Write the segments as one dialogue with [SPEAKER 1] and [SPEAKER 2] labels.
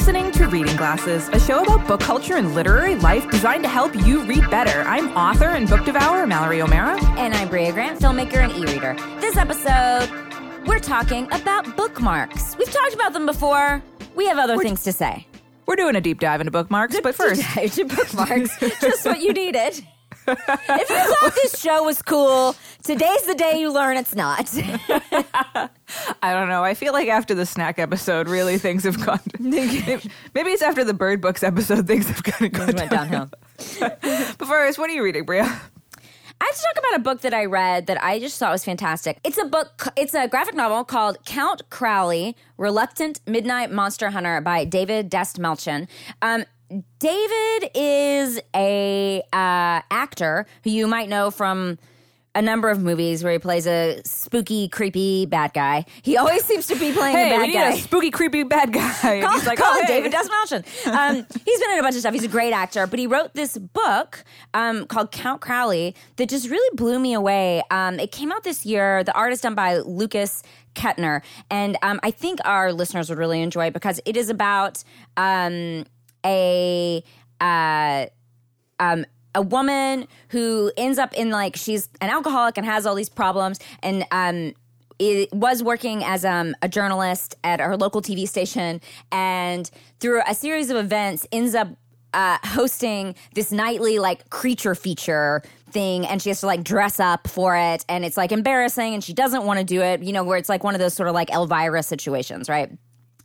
[SPEAKER 1] listening to Reading Glasses, a show about book culture and literary life designed to help you read better. I'm author and book devourer Mallory O'Meara.
[SPEAKER 2] And I'm Brea Grant, filmmaker and e reader. This episode, we're talking about bookmarks. We've talked about them before. We have other things to say.
[SPEAKER 1] We're doing a deep dive into bookmarks, but first,
[SPEAKER 2] to bookmarks, just what you needed. If you thought this show was cool, today's the day you learn it's not.
[SPEAKER 1] I don't know. I feel like after the snack episode, really things have gone. maybe, maybe it's after the bird books episode, things have kind of gone
[SPEAKER 2] went downhill.
[SPEAKER 1] but first, what are you reading, Brea?
[SPEAKER 2] I have to talk about a book that I read that I just thought was fantastic. It's a book, it's a graphic novel called Count Crowley Reluctant Midnight Monster Hunter by David Dastmalchian. Um, David is a uh, actor who you might know from a number of movies where he plays a spooky, creepy bad guy. He always seems to be playing
[SPEAKER 1] hey,
[SPEAKER 2] a bad
[SPEAKER 1] we need
[SPEAKER 2] guy.
[SPEAKER 1] a spooky, creepy bad guy.
[SPEAKER 2] Call,
[SPEAKER 1] he's like,
[SPEAKER 2] call
[SPEAKER 1] oh, hey.
[SPEAKER 2] David Dastmalchian. Um, he's been in a bunch of stuff. He's a great actor, but he wrote this book um, called Count Crowley that just really blew me away. Um, it came out this year. The art is done by Lukas Ketner, and um, I think our listeners would really enjoy it because it is about um, a. Uh, um, a woman who ends up in like she's an alcoholic and has all these problems and um it was working as um, a journalist at her local TV station, and through a series of events, ends up uh, hosting this nightly like creature feature thing, and she has to like dress up for it, and it's like embarrassing, and she doesn't want to do it. You know, where it's like one of those sort of like Elvira situations, right?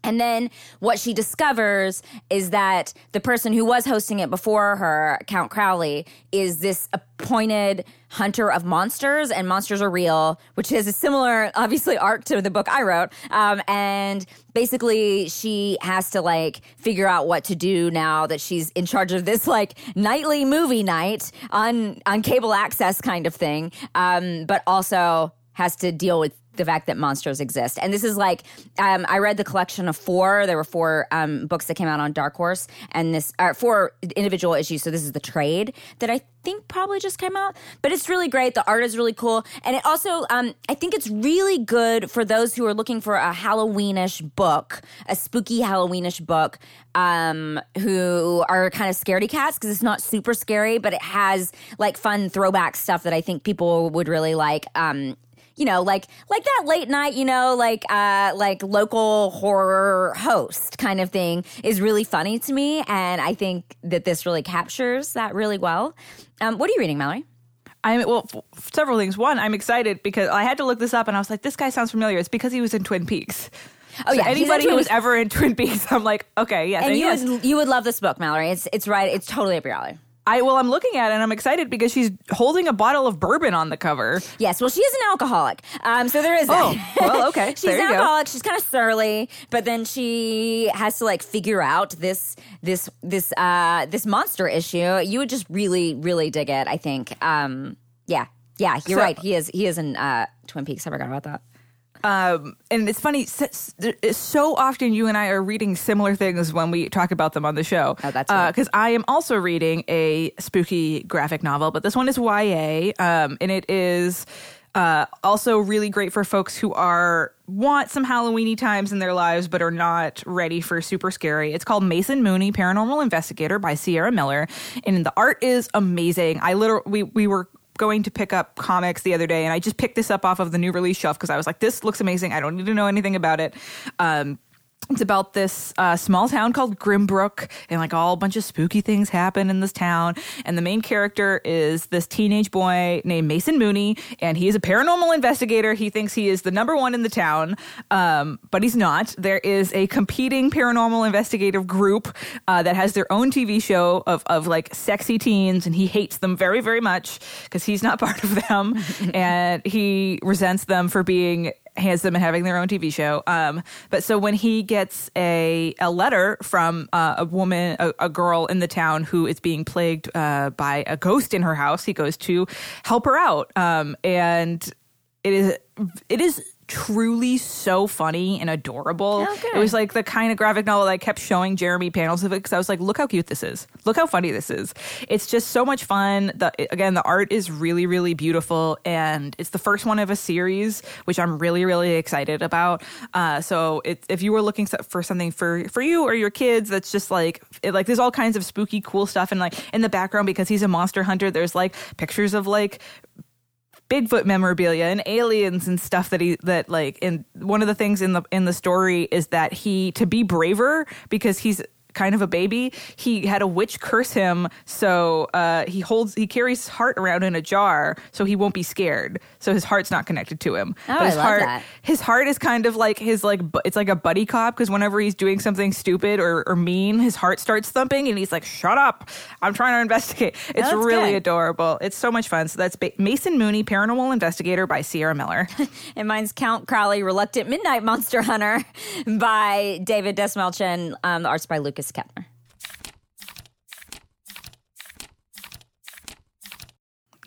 [SPEAKER 2] And then what she discovers is that the person who was hosting it before her, Count Crowley, is this appointed hunter of monsters, and monsters are real, which is a similar, obviously, arc to the book I wrote. Um, and basically, she has to like figure out what to do now that she's in charge of this like nightly movie night on on cable access kind of thing, um, but also has to deal with the fact that monsters exist. And this is like, um, I read the collection of four. There were four um, books that came out on Dark Horse, and this uh, four individual issues. So this is the trade that I think probably just came out. But it's really great. The art is really cool, and it also, um, I think it's really good for those who are looking for a Halloweenish book, a spooky Halloweenish book. Um, who are kind of scaredy cats because it's not super scary, but it has like fun throwback stuff that I think people would really like. You know, like like that late night, you know, like uh like local horror host kind of thing is really funny to me, and I think that this really captures that really well. Um, what are you reading, Mallory?
[SPEAKER 1] I'm well, f- several things. One, I'm excited because I had to look this up, and I was like, this guy sounds familiar. It's because he was in Twin Peaks.
[SPEAKER 2] Oh
[SPEAKER 1] So
[SPEAKER 2] yeah,
[SPEAKER 1] anybody who was ever in Twin Peaks, I'm like, okay, yes,
[SPEAKER 2] and
[SPEAKER 1] and
[SPEAKER 2] you
[SPEAKER 1] yes.
[SPEAKER 2] would, you would love this book, Mallory. It's it's right. It's totally up your alley.
[SPEAKER 1] I well, I'm looking at it and I'm excited because she's holding a bottle of bourbon on the cover.
[SPEAKER 2] Yes, well, she is an alcoholic. Um, so there is that.
[SPEAKER 1] Oh, well, okay.
[SPEAKER 2] She's
[SPEAKER 1] There
[SPEAKER 2] an
[SPEAKER 1] you go.
[SPEAKER 2] alcoholic. She's kind of surly, but then she has to like figure out this this this uh this monster issue. You would just really really dig it. I think. Um, yeah, yeah, you're
[SPEAKER 1] So-
[SPEAKER 2] right. He is he is in uh, Twin Peaks. I forgot about that.
[SPEAKER 1] Um, and it's funny, s- s- it's so often you and I are reading similar things when we talk about them on the show.
[SPEAKER 2] Oh, that's.
[SPEAKER 1] Because I am also reading a spooky graphic novel, but this one is YA, um, and it is uh, also really great for folks who are want some Halloweeny times in their lives but are not ready for super scary. It's called Mason Mooney, Paranormal Investigator by Searra Miller, and the art is amazing. I literally we we were going to pick up comics the other day and I just picked this up off of the new release shelf because I was like, this looks amazing. I don't need to know anything about it. Um, it's about this uh, small town called Grimbrook, and like all a bunch of spooky things happen in this town. And the main character is this teenage boy named Mason Mooney, and he is a paranormal investigator. He thinks he is the number one in the town, um, but he's not. There is a competing paranormal investigative group uh, that has their own TV show of of like sexy teens, and he hates them very very much because he's not part of them, and he resents them for being them and having their own TV show. Um, but so when he gets a a letter from uh, a woman, a, a girl in the town who is being plagued uh, by a ghost in her house, he goes to help her out. Um, and it is it is truly so funny and adorable.
[SPEAKER 2] Oh, good.
[SPEAKER 1] It was like the kind of graphic novel that I kept showing Jeremy panels of it because I was like, look how cute this is. Look how funny this is. It's just so much fun. The again, the art is really, really beautiful, and it's the first one of a series, which I'm really, really excited about. Uh, so it, if you were looking for something for for you or your kids, that's just like it, like there's all kinds of spooky, cool stuff, and like in the background because he's a monster hunter, there's like pictures of like Bigfoot memorabilia and aliens and stuff that he that like and one of the things in the in the story is that he to be braver because he's kind of a baby. He had a witch curse him so uh, he holds he carries his heart around in a jar so he won't be scared. So his heart's not connected to him.
[SPEAKER 2] Oh,
[SPEAKER 1] but his
[SPEAKER 2] I love
[SPEAKER 1] heart
[SPEAKER 2] that.
[SPEAKER 1] his heart is kind of like his like it's like a buddy cop because whenever he's doing something stupid or, or mean his heart starts thumping and he's like shut up. I'm trying to investigate. It's
[SPEAKER 2] that's
[SPEAKER 1] really
[SPEAKER 2] good.
[SPEAKER 1] adorable. It's so much fun. So that's ba- mason mooney paranormal investigator by searra miller.
[SPEAKER 2] And mine's Count Crowley, Reluctant Midnight Monster Hunter by David Dastmalchian. Um, the art's by Lukas Ketner.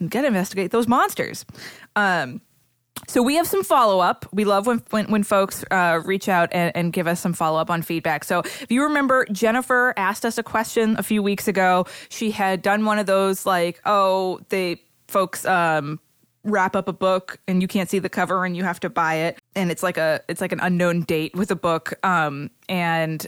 [SPEAKER 1] gotta investigate those monsters um so we have some follow up. We love when when, when folks uh, reach out and, and give us some follow up on feedback. So if you remember, Jennifer asked us a question a few weeks ago. She had done one of those like, oh, they folks um, wrap up a book and you can't see the cover and you have to buy it, and it's like a it's like an unknown date with a book. Um, and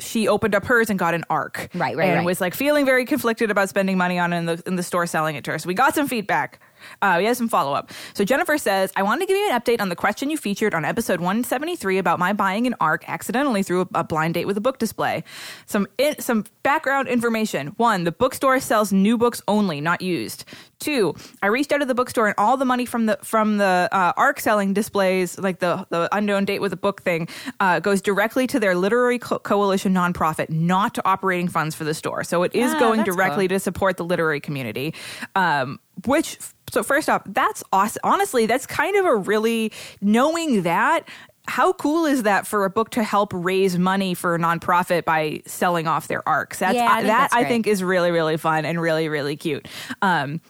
[SPEAKER 1] she opened up hers and got an arc,
[SPEAKER 2] Right, right,
[SPEAKER 1] and
[SPEAKER 2] right.
[SPEAKER 1] was like feeling very conflicted about spending money on it in the in the store selling it to her. So we got some feedback. Uh, we have some follow up. So Jennifer says, I wanted to give you an update on the question you featured on episode 173 about my buying an arc accidentally through a, a blind date with a book display. Some in, some background information. One, the bookstore sells new books only, not used. Two, I reached out to the bookstore and all the money from the from the uh, arc selling displays, like the the unknown date with a book thing, uh, goes directly to their literary co- coalition nonprofit, not to operating funds for the store. So it is
[SPEAKER 2] Ah,
[SPEAKER 1] going directly
[SPEAKER 2] cool.
[SPEAKER 1] to support the literary community. Um, which so first off, that's awesome. Honestly, that's kind of a really knowing that. How cool is that for a book to help raise money for a nonprofit by selling off their arcs? That's
[SPEAKER 2] Yeah, I think
[SPEAKER 1] that I think is really really fun and really really cute. Um,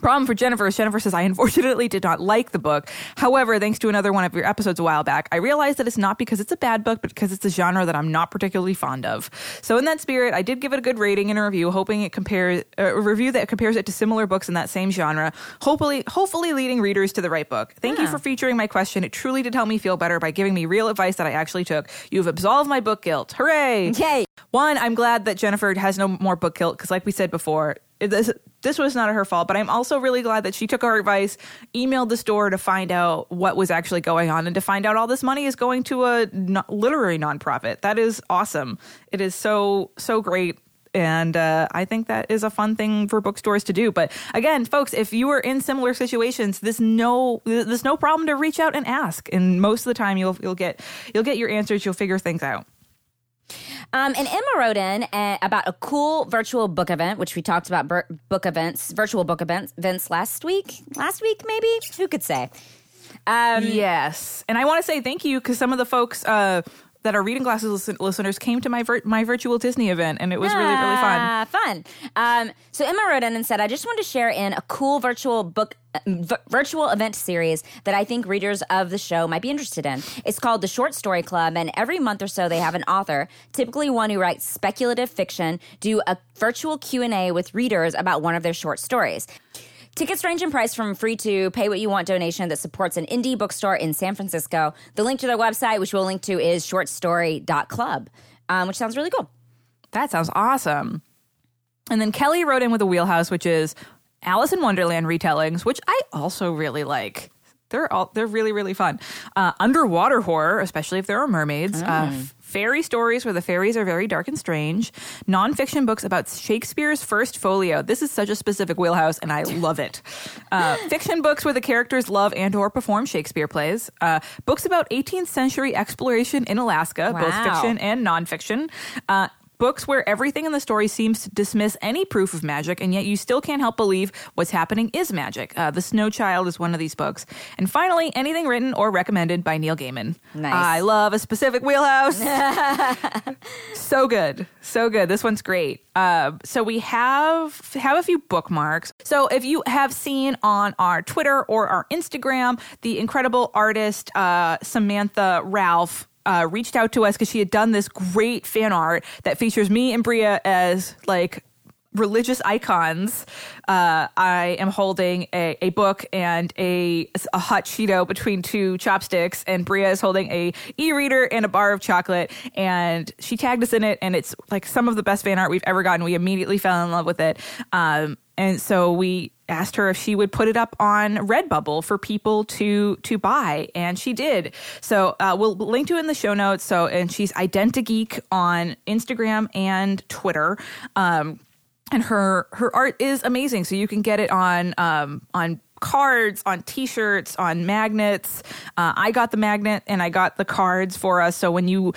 [SPEAKER 1] Problem for Jennifer is Jennifer says, I unfortunately did not like the book. However, thanks to another one of your episodes a while back, I realized that it's not because it's a bad book, but because it's a genre that I'm not particularly fond of. So, in that spirit, I did give it a good rating and a review, hoping it compares uh, a review that compares it to similar books in that same genre, hopefully, hopefully leading readers to the right book. Thank you for featuring my question. It truly did help me feel better by giving me real advice that I actually took. You've absolved my book guilt. Hooray!
[SPEAKER 2] Yay.
[SPEAKER 1] One, I'm glad that Jennifer has no more book guilt because, like we said before, this, this was not her fault. But I'm also really glad that she took our advice, emailed the store to find out what was actually going on, and to find out all this money is going to a literary nonprofit. That is awesome. It is so so great. And uh, I think that is a fun thing for bookstores to do. But again, folks, if you are in similar situations, this no, there's no problem to reach out and ask. And most of the time, you'll you'll get you'll get your answers. You'll figure things out.
[SPEAKER 2] Um, and Emma wrote in uh, about a cool virtual book event, which we talked about book events, virtual book events, events last week. Last week, maybe? Who could say? Um,
[SPEAKER 1] Yes, and I want to say thank you because some of the folks uh, that are reading glasses listen- listeners came to my vir- my virtual Disney event, and it was really really fun.
[SPEAKER 2] Ah, fun. Um, so Emma wrote in and said, "I just wanted to share in a cool virtual book." uh, virtual event series that I think readers of the show might be interested in. It's called the Short Story Club, and every month or so they have an author, typically one who writes speculative fiction, do a virtual Q and A with readers about one of their short stories. Tickets range in price from free to pay what you want donation that supports an indie bookstore in San Francisco. The link to their website, which we'll link to, is shortstory.club, um, which sounds really cool.
[SPEAKER 1] That sounds awesome. And then Kelly wrote in with a wheelhouse, which is Alice in Wonderland retellings, which I also really like. They're all they're really really fun. Uh, underwater horror, especially if there are mermaids. Uh, f- fairy stories where the fairies are very dark and strange. Nonfiction books about Shakespeare's first folio. This is such a specific wheelhouse, and I love it. Uh, fiction books where the characters love and or perform Shakespeare plays. Uh, books about 18th century exploration in Alaska, both fiction and nonfiction. Uh, Books where everything in the story seems to dismiss any proof of magic, and yet you still can't help believe what's happening is magic. Uh, the Snow Child is one of these books. And finally, anything written or recommended by Neil Gaiman.
[SPEAKER 2] Nice.
[SPEAKER 1] I love a specific wheelhouse. so good, so good. This one's great. Uh, so we have have a few bookmarks. So if you have seen on our Twitter or our Instagram, the incredible artist uh, Samantha Ralph uh, reached out to us because she had done this great fan art that features me and Brea as like religious icons. Uh, I am holding a, a book and a, a hot Cheeto between two chopsticks, and Brea is holding a e-reader and a bar of chocolate. And she tagged us in it, and it's like some of the best fan art we've ever gotten. We immediately fell in love with it. Um, and so we asked her if she would put it up on Redbubble for people to to buy, and she did. So uh, we'll link to it in the show notes. So and she's Identageek on Instagram and Twitter. Um, and her her art is amazing. So you can get it on um, on cards, on T-shirts, on magnets. Uh, I got the magnet and I got the cards for us. So when you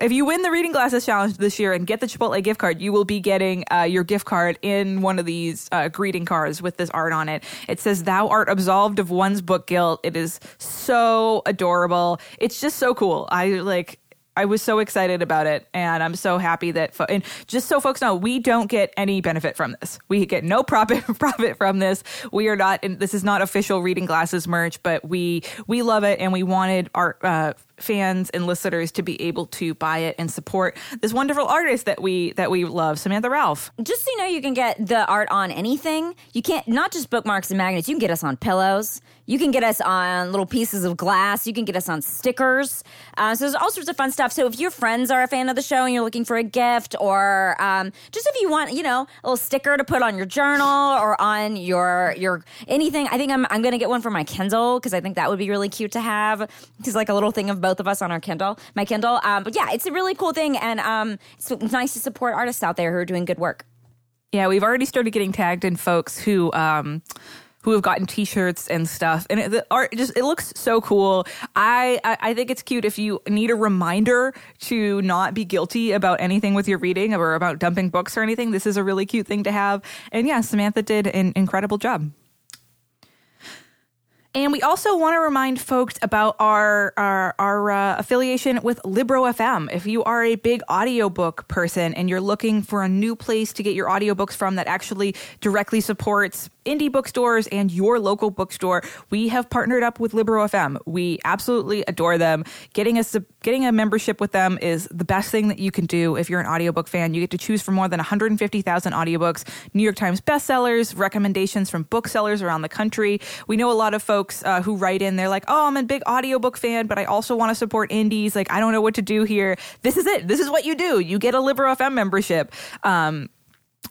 [SPEAKER 1] if you win the Reading Glasses Challenge this year and get the Chipotle gift card, you will be getting uh, your gift card in one of these uh, greeting cards with this art on it. It says, "Thou art absolved of one's book guilt." It is so adorable. It's just so cool. I like. I was so excited about it, and I'm so happy that. Fo- and just so folks know, we don't get any benefit from this. We get no profit profit from this. We are not. And this is not official reading glasses merch, but we we love it, and we wanted our uh, fans and listeners to be able to buy it and support this wonderful artist that we that we love, Samantha Ralph.
[SPEAKER 2] Just so you know, you can get the art on anything. You can't not just bookmarks and magnets. You can get us on pillows. You can get us on little pieces of glass. You can get us on stickers. Uh, so there's all sorts of fun stuff. So if your friends are a fan of the show and you're looking for a gift, or um, just if you want, you know, a little sticker to put on your journal or on your your anything, I think I'm I'm gonna get one for my Kindle because I think that would be really cute to have. Just like a little thing of both of us on our Kindle, my Kindle. Um, but yeah, it's a really cool thing, and um, it's nice to support artists out there who are doing good work.
[SPEAKER 1] Yeah, we've already started getting tagged in folks who um who have gotten t-shirts and stuff and it, the art just it looks so cool I, I i think it's cute if you need a reminder to not be guilty about anything with your reading or about dumping books or anything this is a really cute thing to have and yeah samantha did an incredible job and we also want to remind folks about our our, our uh, affiliation with Libro FM. If you are a big audiobook person and you're looking for a new place to get your audiobooks from that actually directly supports indie bookstores and your local bookstore, we have partnered up with Libro FM. We absolutely adore them. Getting us getting a membership with them is the best thing that you can do if you're an audiobook fan. You get to choose from more than 150,000 audiobooks, New York Times bestsellers, recommendations from booksellers around the country. We know a lot of folks uh, who write in, they're like, "Oh, I'm a big audiobook fan, but I also want to support indies. Like, I don't know what to do here." This is it. This is what you do. You get a Libro FM membership. Um,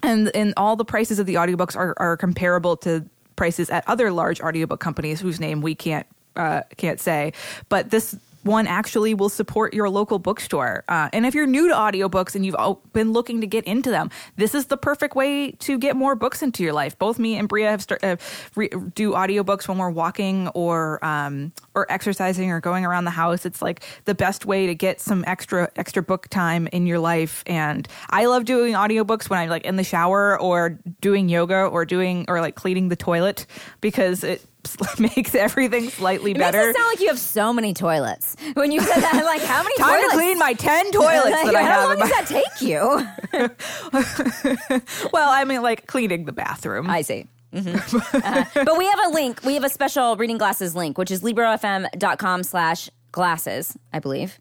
[SPEAKER 1] and and all the prices of the audiobooks are, are comparable to prices at other large audiobook companies whose name we can't uh, can't say. But this one actually will support your local bookstore. Uh, and if you're new to audiobooks and you've been looking to get into them, this is the perfect way to get more books into your life. Both me and Brea have start, uh, re- do audiobooks when we're walking or um, or exercising or going around the house. It's like the best way to get some extra extra book time in your life. And I love doing audiobooks when I'm like in the shower or doing yoga or doing or like cleaning the toilet because it makes everything slightly
[SPEAKER 2] It
[SPEAKER 1] better.
[SPEAKER 2] it sound like you have so many toilets. When you said that, I'm like, how many
[SPEAKER 1] Time
[SPEAKER 2] toilets?
[SPEAKER 1] to clean my 10 toilets
[SPEAKER 2] Like,
[SPEAKER 1] that I
[SPEAKER 2] how
[SPEAKER 1] have.
[SPEAKER 2] long
[SPEAKER 1] in my-
[SPEAKER 2] does that take you?
[SPEAKER 1] well, I mean, like cleaning the bathroom.
[SPEAKER 2] I see. Mhm. Uh, but we have a link. We have a special reading glasses link, which is librofm.com slash glasses, I believe.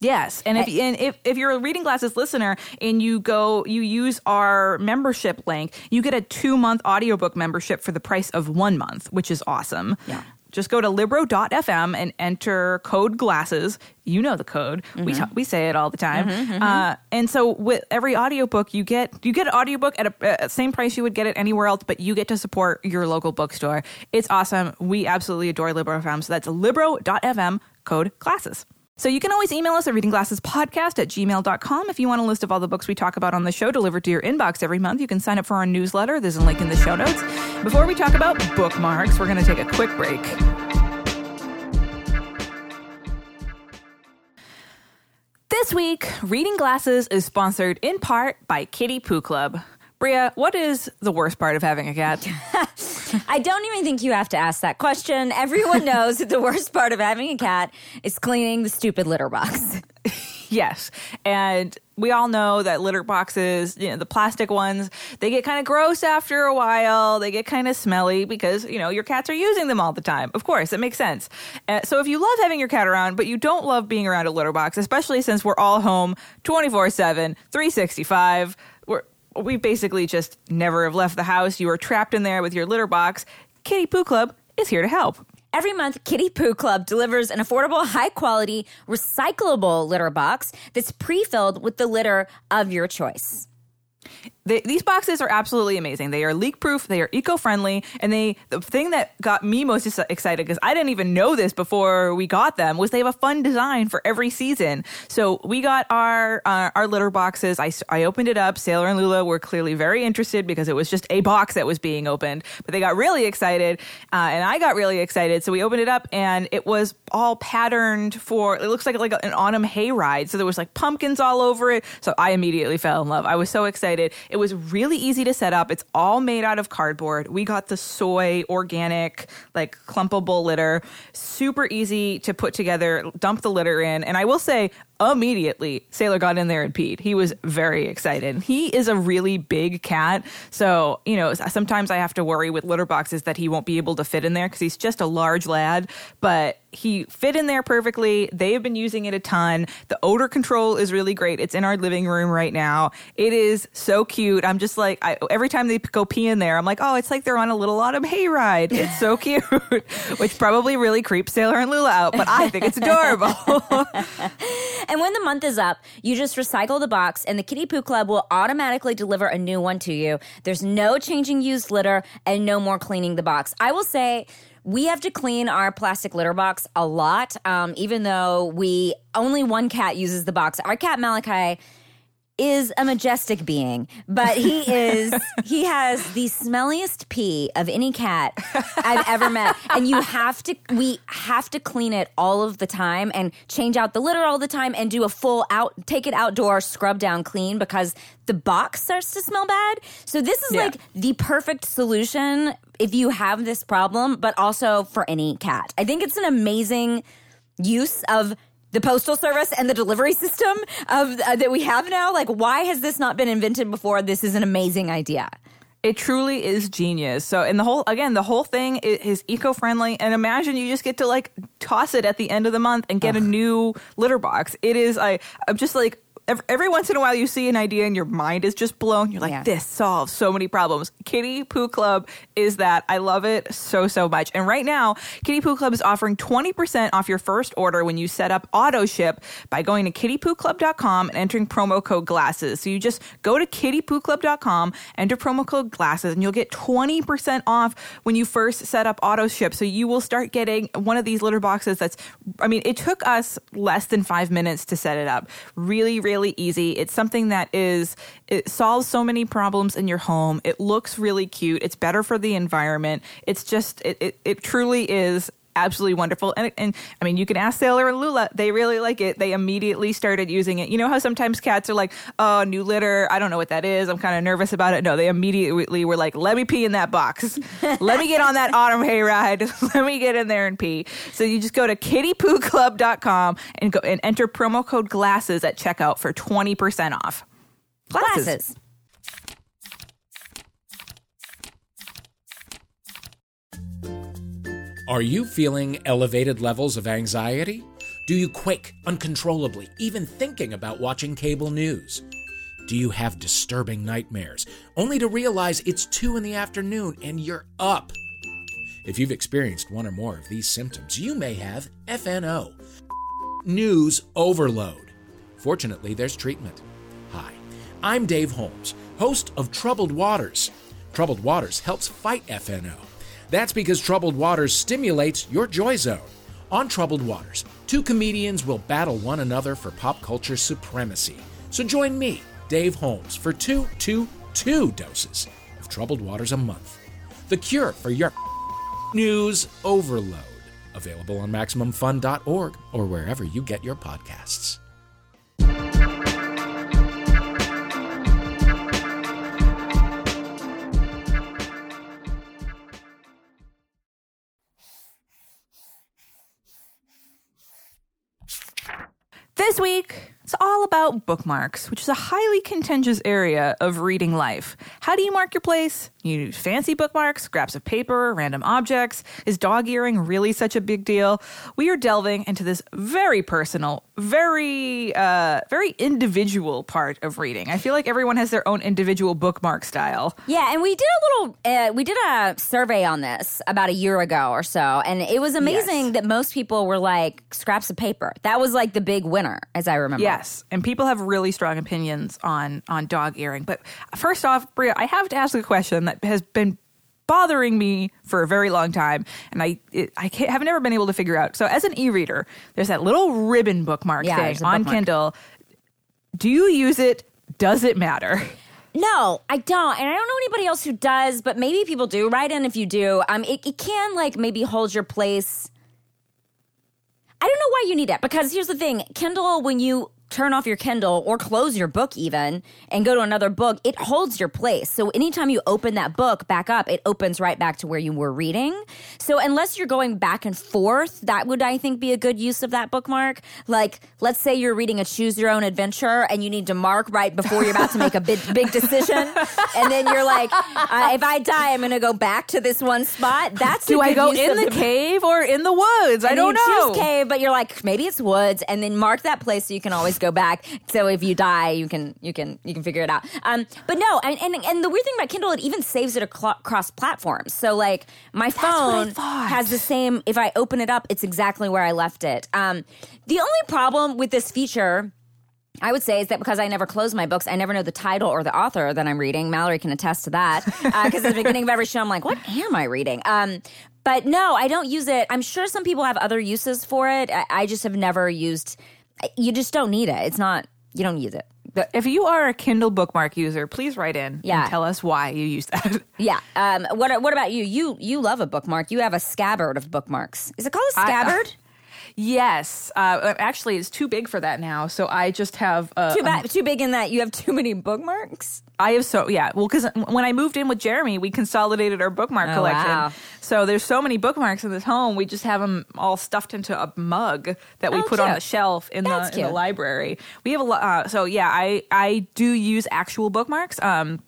[SPEAKER 1] Yes, and if and if if you're a reading glasses listener and you go you use our membership link, you get a two month audiobook membership for the price of one month, which is awesome.
[SPEAKER 2] Yeah.
[SPEAKER 1] Just go to libro.fm and enter code glasses. You know the code. We ta- we say it all the time. Uh, and so with every audiobook you get you get an audiobook at a uh, same price you would get it anywhere else, but you get to support your local bookstore. It's awesome. We absolutely adore Libro FM. So that's libro.fm code glasses. So you can always email us at readingglassespodcast at gmail.com if you want a list of all the books we talk about on the show delivered to your inbox every month. You can sign up for our newsletter. There's a link in the show notes. Before we talk about bookmarks, we're going to take a quick break. This week, Reading Glasses is sponsored in part by Kitty Poo Club. Brea, what is the worst part of having a cat?
[SPEAKER 2] I don't even think you have to ask that question. Everyone knows that the worst part of having a cat is cleaning the stupid litter box.
[SPEAKER 1] yes. And we all know that litter boxes, you know, the plastic ones, they get kind of gross after a while. They get kind of smelly because, you know, your cats are using them all the time. Of course, it makes sense. Uh, so if you love having your cat around, but you don't love being around a litter box, especially since we're all home 24 7, 365, we're, we basically just never have left the house. You are trapped in there with your litter box. Kitty Poo Club is here to help.
[SPEAKER 2] Every month, Kitty Poo Club delivers an affordable, high quality, recyclable litter box that's pre filled with the litter of your choice.
[SPEAKER 1] They, these boxes are absolutely amazing. They are leak proof, they are eco friendly, and they the thing that got me most excited because I didn't even know this before we got them was they have a fun design for every season. So we got our uh, our litter boxes. I, I opened it up. Sailor and Lula were clearly very interested because it was just a box that was being opened, but they got really excited, uh, and I got really excited. So we opened it up, and it was all patterned for. It looks like like an autumn hayride. So there was like pumpkins all over it. So I immediately fell in love. I was so excited. It was really easy to set up. It's all made out of cardboard. We got the soy organic, like clumpable litter. Super easy to put together, dump the litter in. And I will say, immediately Sailor got in there and peed. He was very excited. He is a really big cat. So, you know, sometimes I have to worry with litter boxes that he won't be able to fit in there because he's just a large lad. But he fit in there perfectly. They've been using it a ton. The odor control is really great. It's in our living room right now. It is so cute. I'm just like, I, every time they go pee in there, I'm like, oh, it's like they're on a little autumn hayride. It's so cute, which probably really creeps Sailor and Lula out, but I think it's adorable.
[SPEAKER 2] and when the month is up, you just recycle the box and the Kitty Poo Club will automatically deliver a new one to you. There's no changing used litter and no more cleaning the box. I will say, we have to clean our plastic litter box a lot, um, even though we only one cat uses the box. Our cat Malachi is a majestic being, but he is he has the smelliest pee of any cat I've ever met. And you have to we have to clean it all of the time and change out the litter all the time and do a full out take it outdoor scrub down clean because the box starts to smell bad. So this is yeah. like the perfect solution if you have this problem, but also for any cat. I think it's an amazing use of the postal service and the delivery system of uh, that we have now like why has this not been invented before this is an amazing idea
[SPEAKER 1] it truly is genius. So, and the whole, again, the whole thing is, is eco friendly. And imagine you just get to like toss it at the end of the month and get Ugh. a new litter box. It is, I, I'm just like, every, every, once in a while you see an idea and your mind is just blown. You're like, yeah. this solves so many problems. Kitty Poo Club is that. I love it so, so much. And right now, Kitty Poo Club is offering 20% off your first order when you set up auto ship by going to kittypooclub.com and entering promo code glasses. So you just go to kittypooclub.com, enter promo code glasses, and you'll get 20% off when you first set up auto ship. So you will start getting one of these litter boxes that's, I mean, it took us less than five minutes to set it up. Really, really really easy. It's something that is it solves so many problems in your home. It looks really cute. It's better for the environment. It's just it it, it truly is absolutely wonderful. And, and I mean, you can ask Sailor and Lula. They really like it. They immediately started using it. You know how sometimes cats are like, oh, new litter. I don't know what that is. I'm kind of nervous about it. No, they immediately were like, let me pee in that box. let me get on that autumn hayride. let me get in there and pee. So you just go to kittypooclub.com and go and enter promo code glasses at checkout for 20% off.
[SPEAKER 2] Glasses. glasses.
[SPEAKER 3] Are you feeling elevated levels of anxiety? Do you quake uncontrollably, even thinking about watching cable news? Do you have disturbing nightmares, only to realize it's 2 in the afternoon and you're up? If you've experienced one or more of these symptoms, you may have FNO, news overload. Fortunately, there's treatment. Hi, I'm Dave Holmes, host of Troubled Waters. Troubled Waters helps fight FNO that's because Troubled Waters stimulates your joy zone. On Troubled Waters, two comedians will battle one another for pop culture supremacy. So join me, Dave Holmes, for two, two, two doses of Troubled Waters a month. The cure for your news overload. Available on MaximumFun.org or wherever you get your podcasts.
[SPEAKER 1] This week, it's all about bookmarks, which is a highly contentious area of reading life. How do you mark your place? You use fancy bookmarks, scraps of paper, random objects. Is dog earing really such a big deal? We are delving into this very personal, very, uh, very individual part of reading. I feel like everyone has their own individual bookmark style.
[SPEAKER 2] Yeah, and we did a little, uh, we did a survey on this about a year ago or so, and it was amazing
[SPEAKER 1] Yes.
[SPEAKER 2] that most people were like scraps of paper. That was like the big winner, as I remember.
[SPEAKER 1] Yes, and people have really strong opinions on on dog earring. But first off, Brea, I have to ask a question that has been bothering me for a very long time, and I it, I can't, have never been able to figure out. So, as an e-reader, there's that little ribbon bookmark
[SPEAKER 2] Yeah,
[SPEAKER 1] thing on
[SPEAKER 2] bookmark.
[SPEAKER 1] Kindle. Do you use it? Does it matter?
[SPEAKER 2] No, I don't, and I don't know anybody else who does, but maybe people do. Write in if you do. Um, it, it can like maybe hold your place. I don't know why you need it because here's the thing: Kindle, when you turn off your Kindle or close your book even and go to another book, it holds your place. So anytime you open that book back up, it opens right back to where you were reading. So unless you're going back and forth, that would I think be a good use of that bookmark. Like let's say you're reading a choose your own adventure and you need to mark right before you're about to make a big big decision and then you're like uh, if I die I'm going to go back to this one spot. That's
[SPEAKER 1] Do I go in
[SPEAKER 2] of
[SPEAKER 1] the cave or in the woods? I don't know.
[SPEAKER 2] Choose cave, but you're like maybe it's woods, and then mark that place so you can always go back. So if you die, you can you can you can figure it out. Um, but no, and and, and the weird thing about Kindle, it even saves it across platforms. So like my phone has the same. If I open it up, it's exactly where I left it. Um, the only problem with this feature. I would say is that because I never close my books, I never know the title or the author that I'm reading. Mallory can attest to that. Because at the beginning of every show, I'm like, what am I reading? Um, but no, I don't use it. I'm sure some people have other uses for it. I, I just have never used. You just don't need it. It's not. You don't use it. But
[SPEAKER 1] If you are a Kindle bookmark user, please write in
[SPEAKER 2] Yeah.
[SPEAKER 1] and tell us why you use that.
[SPEAKER 2] yeah. Um, what What about you? You you love a bookmark. You have a scabbard of bookmarks. Is it called a scabbard?
[SPEAKER 1] Yes, uh, actually, it's too big for that now. So I just have uh,
[SPEAKER 2] too bad. too big in that you have too many bookmarks.
[SPEAKER 1] I have so yeah. Well, because when I moved in with Jeremy, we consolidated our bookmark
[SPEAKER 2] Oh,
[SPEAKER 1] collection.
[SPEAKER 2] wow.
[SPEAKER 1] So there's so many bookmarks in this home. We just have them all stuffed into a mug that we
[SPEAKER 2] Oh,
[SPEAKER 1] put on the shelf in the in the library. We have a lot. Uh, so yeah, I I do use actual bookmarks. Um,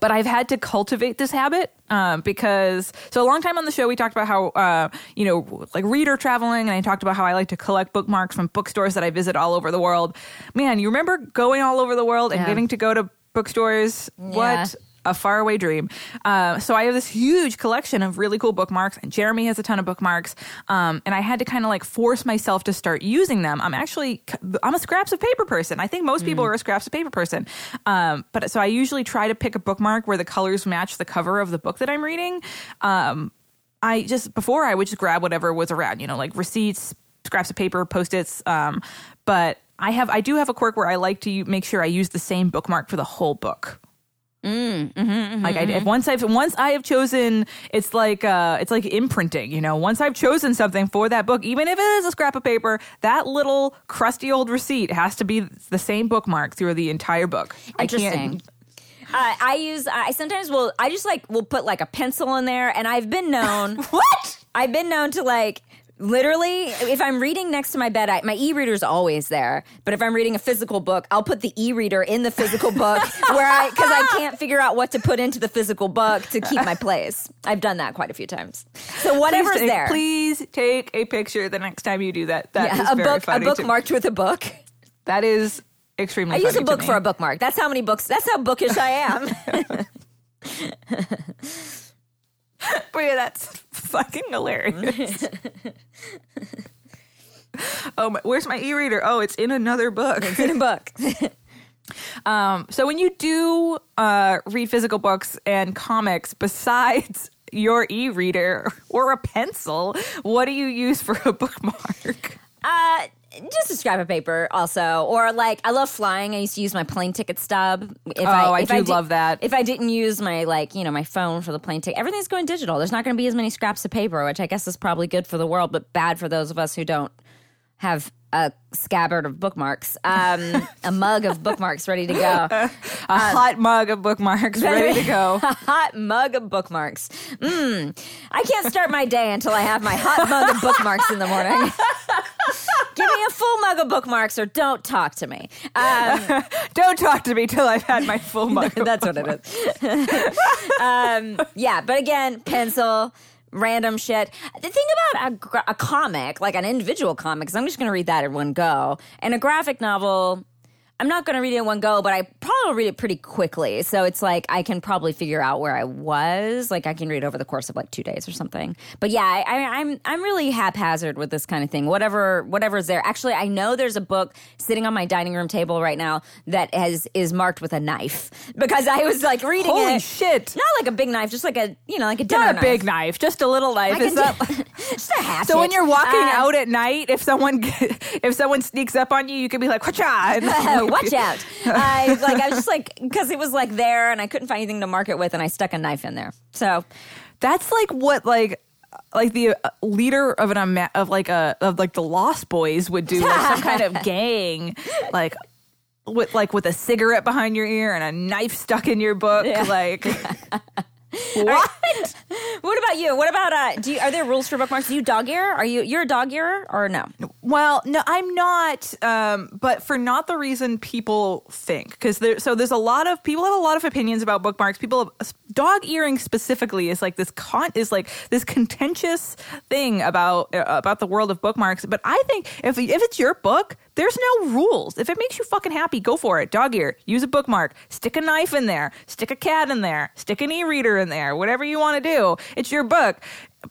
[SPEAKER 1] but I've had to cultivate this habit um, because so a long time on the show we talked about how uh, you know like reader traveling and I talked about how I like to collect bookmarks from bookstores that I visit all over the world. Man, you remember going all over the world and
[SPEAKER 2] Yeah.
[SPEAKER 1] getting to go to bookstores?
[SPEAKER 2] Yeah.
[SPEAKER 1] What a faraway dream. Uh, so I have this huge collection of really cool bookmarks, and Jeremy has a ton of bookmarks. Um, and I had to kind of like force myself to start using them. I'm actually I'm a scraps of paper person. I think most people
[SPEAKER 2] Mm.
[SPEAKER 1] are a scraps of paper person. Um, but so I usually try to pick a bookmark where the colors match the cover of the book that I'm reading. Um, I just before I would just grab whatever was around, you know, like receipts, scraps of paper, post its. Um, but I have I do have a quirk where I like to make sure I use the same bookmark for the whole book. Mm, mm-hmm, mm-hmm, like I, if mm-hmm. once I've once I have chosen, it's like uh, it's like imprinting. You know, once I've chosen something for that book, even if it is a scrap of paper, that little crusty old receipt has to be the same bookmark through the entire book. I
[SPEAKER 2] Interesting.
[SPEAKER 1] can't.
[SPEAKER 2] Uh, I use. Uh, I sometimes will. I just like will put like a pencil in there, and I've been known.
[SPEAKER 1] What?
[SPEAKER 2] I've been known to like literally if I'm reading next to my bed, I, my e-reader's always there. But if I'm reading a physical book, I'll put the e-reader in the physical book where I because I can't figure out what to put into the physical book to keep my place. I've done that quite a few times. So whatever's
[SPEAKER 1] please take,
[SPEAKER 2] there,
[SPEAKER 1] Please take a picture the next time you do that. That is
[SPEAKER 2] yeah, a book, a book
[SPEAKER 1] to me.
[SPEAKER 2] marked with a book.
[SPEAKER 1] That is extremely.
[SPEAKER 2] I use a book for a bookmark. That's how many books. That's how bookish I am.
[SPEAKER 1] But yeah, that's fucking hilarious. oh, my, where's my e-reader? Oh, it's in another book.
[SPEAKER 2] in a book.
[SPEAKER 1] Um, so when you do uh, read physical books and comics, besides your e-reader or a pencil, what do you use for a bookmark?
[SPEAKER 2] Uh, just a scrap of paper, also, or like I love flying. I used to use my plane ticket stub. If
[SPEAKER 1] Oh, I
[SPEAKER 2] if
[SPEAKER 1] do
[SPEAKER 2] di-
[SPEAKER 1] love that.
[SPEAKER 2] If I didn't use my like you know my phone for the plane ticket, everything's going digital. There's not going to be as many scraps of paper, which I guess is probably good for the world, but bad for those of us who don't have a scabbard of bookmarks, um, a mug of bookmarks ready to go.
[SPEAKER 1] A hot mug of bookmarks ready to go.
[SPEAKER 2] a hot mug of bookmarks. Mmm. I can't start my day until I have my hot mug of bookmarks in the morning. Give me a full mug of bookmarks or don't talk to me. Um,
[SPEAKER 1] Don't talk to me till I've had my full mug.
[SPEAKER 2] that's what it is. um, yeah, but again, pencil. Random shit. The thing about a, gra- a comic, like an individual comic, is I'm just going to read that in one go. And a graphic novel, I'm not going to read it in one go, but I probably will read it pretty quickly. So it's like I can probably figure out where I was. Like I can read over the course of like two days or something. But yeah, I, I, I'm I'm really haphazard with this kind of thing. Whatever whatever's there. Actually, I know there's a book sitting on my dining room table right now that has is marked with a knife because I was like reading
[SPEAKER 1] Holy
[SPEAKER 2] it.
[SPEAKER 1] shit.
[SPEAKER 2] Not like a big knife, just like a you know like a dinner
[SPEAKER 1] Not a
[SPEAKER 2] knife.
[SPEAKER 1] big knife, just a little knife.
[SPEAKER 2] I can
[SPEAKER 1] that
[SPEAKER 2] do- just a hatchet.
[SPEAKER 1] so when you're walking
[SPEAKER 2] Uh,
[SPEAKER 1] out at night, if someone if someone sneaks up on you, you can be like, "Whatcha?"
[SPEAKER 2] Watch out! I like I was just like because it was like there and I couldn't find anything to mark it with, and I stuck a knife in there. So
[SPEAKER 1] That's like what like like the uh, leader of an ama- of like a of like the Lost Boys would do, like some kind of gang, like with like with a cigarette behind your ear and a knife stuck in your book, like. What?
[SPEAKER 2] what about you? What about uh? Do you, are there rules for bookmarks? Do you dog ear? Are you you're a dog ear or no?
[SPEAKER 1] Well, no, I'm not. Um, but for not the reason people think, because there. So there's a lot of people have a lot of opinions about bookmarks. People, have, dog earring specifically is like this con is like this contentious thing about uh, about the world of bookmarks. But I think if if it's your book, there's no rules. If it makes you fucking happy, go for it. Dog ear, use a bookmark, stick a knife in there, stick a cat in there, stick an e-reader in there, whatever you want to do. It's your book.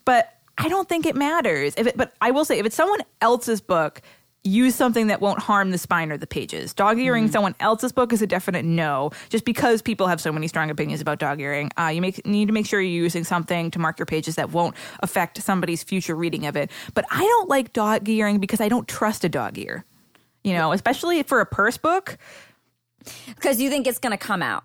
[SPEAKER 1] But I don't think it matters. If it, but I will say, if it's someone else's book, use something that won't harm the spine or the pages. Dog earing someone else's book is a definite no. Just because people have so many strong opinions about dog earing, uh, you make, need to make sure you're using something to mark your pages that won't affect somebody's future reading of it. But I don't like dog earing because I don't trust a dog ear. You know, especially for a purse book.
[SPEAKER 2] Because you think it's going to come out,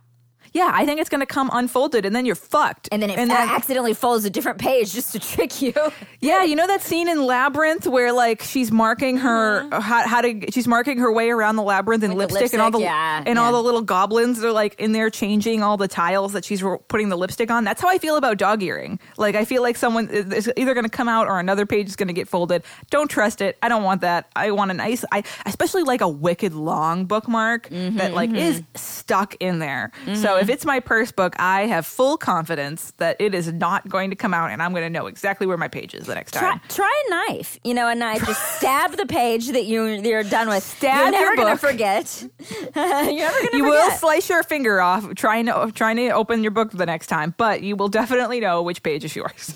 [SPEAKER 1] Yeah, I think it's going to come unfolded, and then you're fucked.
[SPEAKER 2] and then it accidentally folds a different page just to trick you.
[SPEAKER 1] Yeah, you know that scene in Labyrinth where like she's marking her how, how to she's marking her way around the labyrinth in
[SPEAKER 2] Mm-hmm.
[SPEAKER 1] Lipstick, and all the
[SPEAKER 2] lipstick, yeah,
[SPEAKER 1] and all the little goblins are like in there changing all the tiles that she's putting the lipstick on. That's how I feel about dog earing. Like I feel like someone is either going to come out or another page is going to get folded. Don't trust it. I don't want that. I want a nice I especially like a wicked long bookmark
[SPEAKER 2] Mm-hmm,
[SPEAKER 1] that like is stuck in there. So if it's my purse book, I have full confidence that it is not going to come out and I'm going to know exactly where my page is the next
[SPEAKER 2] Try,
[SPEAKER 1] time.
[SPEAKER 2] try a knife. You know, a knife. Just stab the page that you you're done with.
[SPEAKER 1] Stab
[SPEAKER 2] You're never
[SPEAKER 1] your
[SPEAKER 2] gonna forget. you're never gonna
[SPEAKER 1] you will slice your finger off trying to trying to open your book the next time, but you will definitely know which page is yours.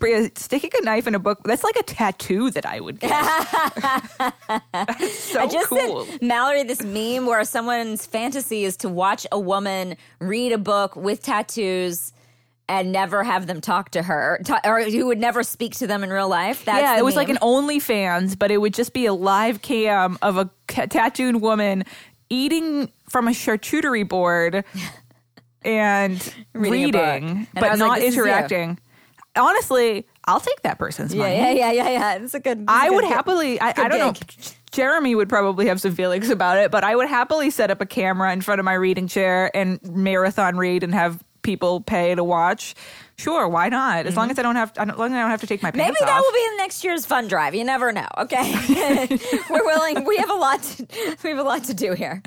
[SPEAKER 1] Sticking a knife in a book, that's like a tattoo that I would get. That's so
[SPEAKER 2] I just
[SPEAKER 1] cool.
[SPEAKER 2] Mallory this meme where someone's fantasy is to watch a woman read a book with tattoos and never have them talk to her, ta- or who would never speak to them in real life. That's
[SPEAKER 1] yeah, it was like
[SPEAKER 2] meme.
[SPEAKER 1] an OnlyFans, but it would just be a live cam of a ca- tattooed woman eating from a charcuterie board and
[SPEAKER 2] Reading
[SPEAKER 1] reading,
[SPEAKER 2] And
[SPEAKER 1] but
[SPEAKER 2] like,
[SPEAKER 1] not
[SPEAKER 2] "This is you."
[SPEAKER 1] interacting. Honestly, I'll take that person's
[SPEAKER 2] yeah,
[SPEAKER 1] money.
[SPEAKER 2] yeah, yeah, yeah, yeah. It's a good. it's a
[SPEAKER 1] I
[SPEAKER 2] good
[SPEAKER 1] would
[SPEAKER 2] gig.
[SPEAKER 1] happily. I, I don't know. Jeremy would probably have some feelings about it, but I would happily set up a camera in front of my reading chair and marathon read and have people pay to watch. Sure, why not? As long as I don't have, as long as I don't have to take my
[SPEAKER 2] Mm-hmm. Maybe that
[SPEAKER 1] off.
[SPEAKER 2] will be in next year's fund drive. You never know. Okay, we're willing. We have a lot. To, we have a lot to do here.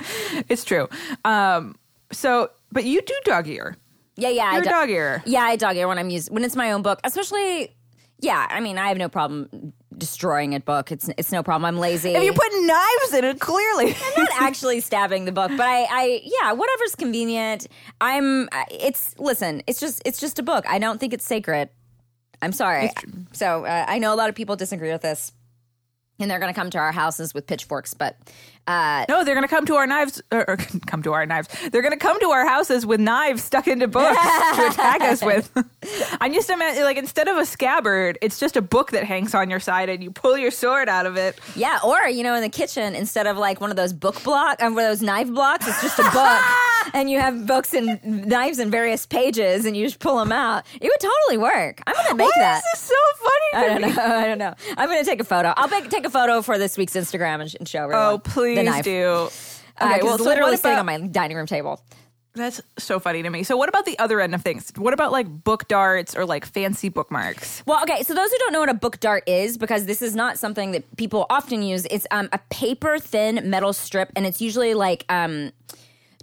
[SPEAKER 1] It's true. Um, so, but you do dog ear.
[SPEAKER 2] Yeah, yeah. I
[SPEAKER 1] You're a
[SPEAKER 2] do-
[SPEAKER 1] dog ear.
[SPEAKER 2] Yeah, I dog ear when I'm using when it's my own book, especially. Yeah, I mean, I have no problem destroying a book. It's it's no problem. I'm lazy.
[SPEAKER 1] If you put knives in it, clearly.
[SPEAKER 2] I'm not actually stabbing the book, but I, I, yeah, whatever's convenient. I'm. It's listen. It's just it's just a book. I don't think it's sacred. I'm sorry. So uh, I know a lot of people disagree with this, and they're going to come to our houses with pitchforks. But uh,
[SPEAKER 1] No, they're going to come to our knives, or, or come to our knives. They're going to come to our houses with knives stuck into books to attack us with. I'm just imagining, like, instead of a scabbard, it's just a book that hangs on your side and you pull your sword out of it.
[SPEAKER 2] yeah, or you know, in the kitchen, instead of like one of those book block, um, one of those knife blocks, it's just a book, and you have books and knives in various pages, and you just pull them out. It would totally work. I'm going to make
[SPEAKER 1] Why
[SPEAKER 2] that.
[SPEAKER 1] is this is so funny
[SPEAKER 2] I don't
[SPEAKER 1] me?
[SPEAKER 2] know. I don't know. I'm going to take a photo. I'll take a photo for this week's Instagram and, sh- and show everyone.
[SPEAKER 1] Oh, please
[SPEAKER 2] the knife.
[SPEAKER 1] do.
[SPEAKER 2] Okay, well,
[SPEAKER 1] so
[SPEAKER 2] literally
[SPEAKER 1] what
[SPEAKER 2] sitting
[SPEAKER 1] about-
[SPEAKER 2] on my dining room table.
[SPEAKER 1] That's so funny to me. So, what about the other end of things? What about like book darts or like fancy bookmarks?
[SPEAKER 2] Well, okay. So those who don't know what a book dart is, because this is not something that people often use, it's um, a paper thin metal strip, and it's usually like um,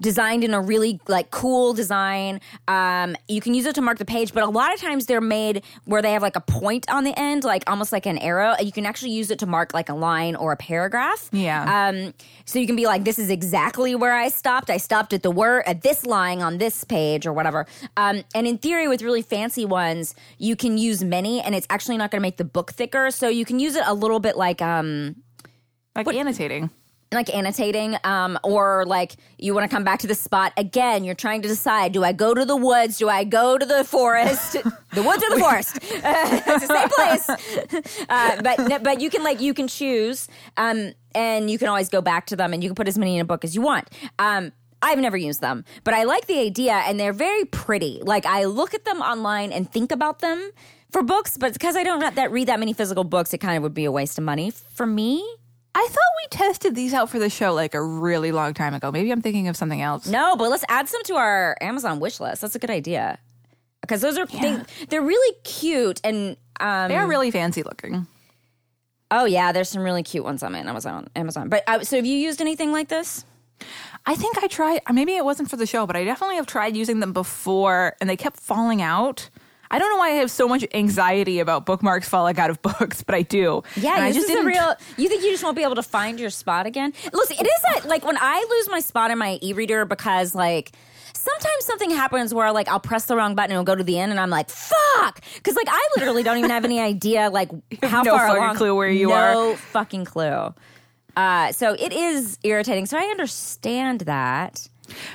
[SPEAKER 2] designed in a really like cool design. Um, you can use it to mark the page, but a lot of times they're made where they have like a point on the end, like almost like an arrow, you can actually use it to mark like a line or a paragraph.
[SPEAKER 1] Yeah.
[SPEAKER 2] Um, so you can be like, this is exactly where I stopped. I stopped at the word at this line on this page or whatever. Um, and in theory, with really fancy ones, you can use many, and it's actually not going to make the book thicker. So you can use it a little bit like um,
[SPEAKER 1] Like annotating.
[SPEAKER 2] Like annotating um, or like you want to come back to the spot again you're trying to decide do i go to the woods do i go to the forest the woods or the forest it's the same place uh, but but you can like you can choose um, and you can always go back to them and you can put as many in a book as you want um, I've never used them, but I like the idea and they're very pretty. Like I look at them online and think about them for books, but because I don't that read that many physical books, it kind of would be a waste of money for me.
[SPEAKER 1] I thought we tested these out for the show like a really long time ago. Maybe I'm thinking of something else.
[SPEAKER 2] No, but let's add some to our Amazon wish list. That's a good idea. Because those are they, they're really cute and um
[SPEAKER 1] They are really fancy looking.
[SPEAKER 2] oh yeah, there's some really cute ones on Amazon Amazon. But uh, so have you used anything like this?
[SPEAKER 1] I think I tried, maybe it wasn't for the show, but I definitely have tried using them before and they kept falling out. I don't know why I have so much anxiety about bookmarks falling out of books, but I do.
[SPEAKER 2] Yeah,
[SPEAKER 1] And I just didn't-
[SPEAKER 2] real. You think you just won't be able to find your spot again? Listen, it is a, like when I lose my spot in my e-reader because like sometimes something happens where like I'll press the wrong button and it'll go to the end, and I'm like fuck, because like I literally don't even have any idea like how
[SPEAKER 1] no
[SPEAKER 2] far
[SPEAKER 1] fucking
[SPEAKER 2] along.
[SPEAKER 1] clue where you
[SPEAKER 2] no
[SPEAKER 1] are.
[SPEAKER 2] No fucking clue. Uh, so it is irritating. So I understand that.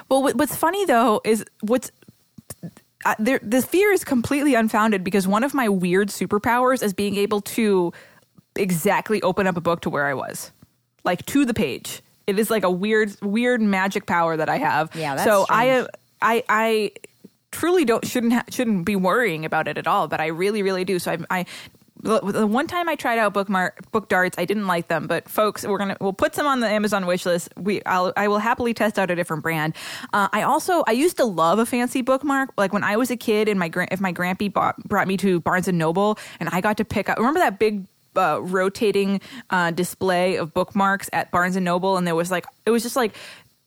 [SPEAKER 1] Well, what's funny though is what's uh, there. The fear is completely unfounded because one of my weird superpowers is being able to exactly open up a book to where I was, like to the page. It is like a weird, weird magic power that I have.
[SPEAKER 2] Yeah, that's
[SPEAKER 1] so I. I, I truly don't shouldn't ha- shouldn't be worrying about it at all. But I really, really do. So I, I the one time I tried out bookmark book darts, I didn't like them. But folks, we're gonna we'll put some on the Amazon wish list. We I'll, I will happily test out a different brand. Uh, I also I used to love a fancy bookmark. Like when I was a kid, and my if my grampy bought, brought me to Barnes and Noble, and I got to pick up. Remember that big uh, rotating uh, display of bookmarks at Barnes and Noble, and there was like it was just like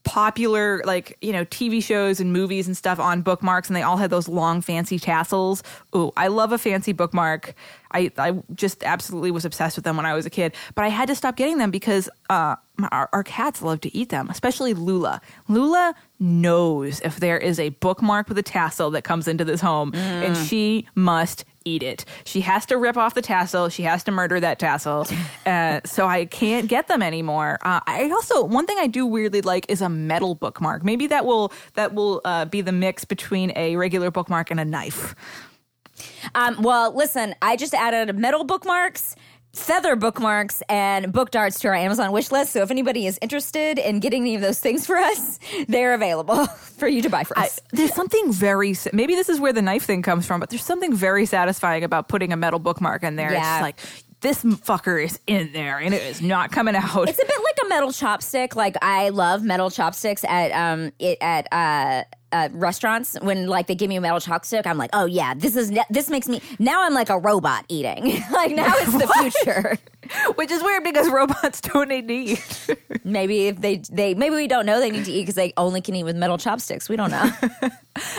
[SPEAKER 1] popular like you know TV shows and movies and stuff on bookmarks, and they all had those long fancy tassels. Ooh, I love a fancy bookmark. I I just absolutely was obsessed with them when I was a kid, but I had to stop getting them because uh, my, our, our cats love to eat them, especially Lula. Lula knows if there is a bookmark with a tassel that comes into this home, and she must eat it. She has to rip off the tassel. She has to murder that tassel. Uh, so I can't get them anymore. Uh, I also one thing I do weirdly like is a metal bookmark. Maybe that will that will uh, be the mix between a regular bookmark and a knife.
[SPEAKER 2] Um, well, listen, I just added metal bookmarks. Feather bookmarks and book darts to our Amazon wish list. So if anybody is interested in getting any of those things for us, they're available for you to buy for
[SPEAKER 1] I,
[SPEAKER 2] us.
[SPEAKER 1] there's something very maybe this is where the knife thing comes from, but there's something very satisfying about putting a metal bookmark in there.
[SPEAKER 2] Yeah.
[SPEAKER 1] It's like this fucker is in there and it is not coming out.
[SPEAKER 2] It's a bit like a metal chopstick. Like I love metal chopsticks at um it, at uh, uh restaurants when like they give me a metal chopstick. I'm like, oh yeah, this is this makes me now I'm like a robot eating. like now it's the future.
[SPEAKER 1] Which is weird because robots don't need to eat.
[SPEAKER 2] maybe if they they maybe we don't know they need to eat because they only can eat with metal chopsticks. We don't know.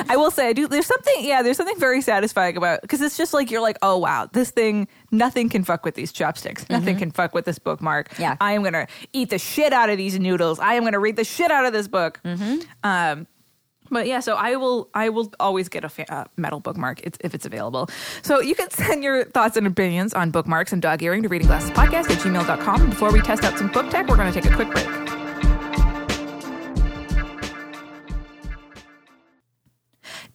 [SPEAKER 1] I will say, I do. There's something, yeah. There's something very satisfying about because it's just like you're like, oh wow, this thing, nothing can fuck with these chopsticks. Nothing can fuck with this bookmark.
[SPEAKER 2] Yeah.
[SPEAKER 1] I am gonna eat the shit out of these noodles. I am gonna read the shit out of this book. Hmm. Um, but yeah, so I will. I will always get a fa- uh, metal bookmark if it's available. So you can send your thoughts and opinions on bookmarks and dog earring to reading glasses podcast at gmail.com. Before we test out some book tech, we're going to take a quick break.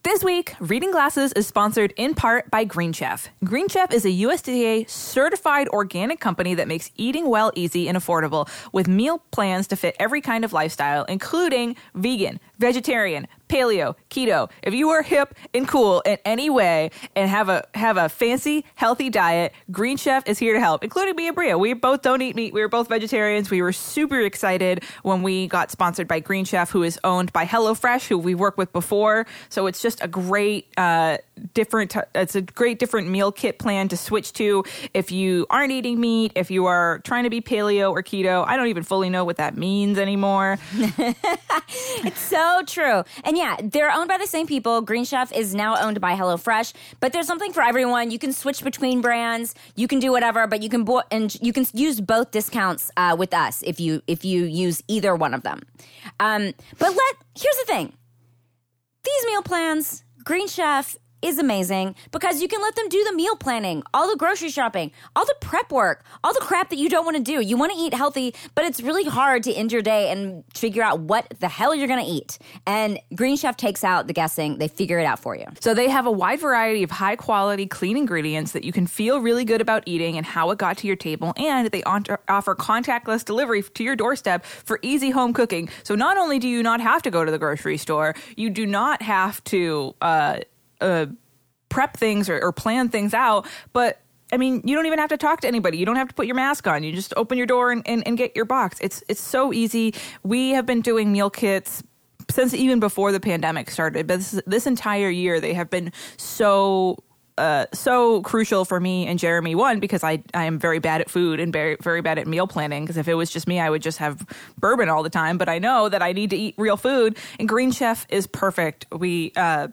[SPEAKER 1] This week, Reading Glasses is sponsored in part by Green Chef. Green Chef is a USDA certified organic company that makes eating well easy and affordable with meal plans to fit every kind of lifestyle, including vegan, vegetarian, paleo, keto, if you are hip and cool in any way and have a have a fancy, healthy diet, Green Chef is here to help, including me and Brea. We both don't eat meat. We were both vegetarians. We were super excited when we got sponsored by Green Chef, who is owned by HelloFresh, who we worked with before. So it's just a great uh, different. It's a great different meal kit plan to switch to if you aren't eating meat, if you are trying to be paleo or keto. I don't even fully know what that means anymore.
[SPEAKER 2] it's so true. And yeah, they're owned by the same people. Green Chef is now owned by HelloFresh, but there's something for everyone. You can switch between brands. You can do whatever, but you can bo- and you can use both discounts uh, with us if you if you use either one of them. Um, but let here's the thing: these meal plans, Green Chef is amazing because you can let them do the meal planning, all the grocery shopping, all the prep work, all the crap that you don't want to do. You want to eat healthy, but it's really hard to end your day and figure out what the hell you're going to eat. And Green Chef takes out the guessing, they figure it out for you.
[SPEAKER 1] So they have a wide variety of high quality, clean ingredients that you can feel really good about eating and how it got to your table. And they offer contactless delivery to your doorstep for easy home cooking. So not only do you not have to go to the grocery store, you do not have to, uh, uh, prep things or, or plan things out, but I mean, you don't even have to talk to anybody. You don't have to put your mask on. You just open your door and, and, and, get your box. It's it's so easy. We have been doing meal kits since even before the pandemic started. But this, this entire year, they have been so uh, so crucial for me and Jeremy. One because I I am very bad at food and very very bad at meal planning. Because if it was just me, I would just have bourbon all the time. But I know that I need to eat real food, and Green Chef is perfect. We. Uh,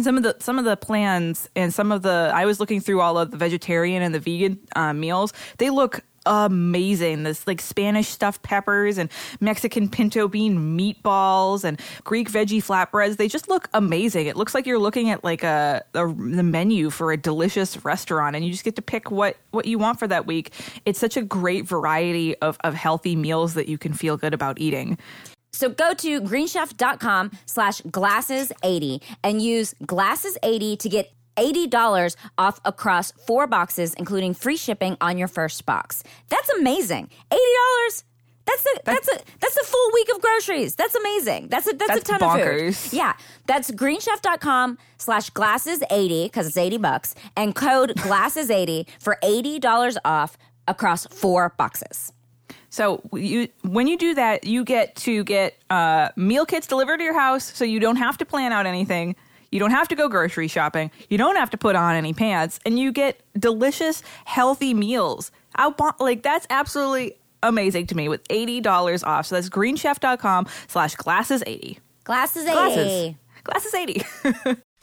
[SPEAKER 1] some of the some of the plans and some of the I was looking through all of the vegetarian and the vegan uh, meals. They look amazing. This like Spanish stuffed peppers and Mexican pinto bean meatballs and Greek veggie flatbreads. They just look amazing. It looks like you're looking at like a, a, the menu for a delicious restaurant, and you just get to pick what what you want for that week. It's such a great variety of of healthy meals that you can feel good about eating.
[SPEAKER 2] So go to greenchef.com slash glasses80 and use glasses80 to get $80 off across four boxes, including free shipping on your first box. That's amazing. $80. That's a that's, that's a that's a full week of groceries. That's amazing. That's a that's, that's a ton bonkers. of food. Yeah. That's greenchef.com slash glasses 80, because it's 80 bucks, and code glasses 80 for $80 off across four boxes.
[SPEAKER 1] So you when you do that, you get to get uh, meal kits delivered to your house, so you don't have to plan out anything. You don't have to go grocery shopping. You don't have to put on any pants, and you get delicious, healthy meals. Out like that's absolutely amazing to me with eighty dollars off. So that's greenchef.com slash glasses eighty.
[SPEAKER 2] Glasses eighty.
[SPEAKER 1] Glasses, glasses eighty.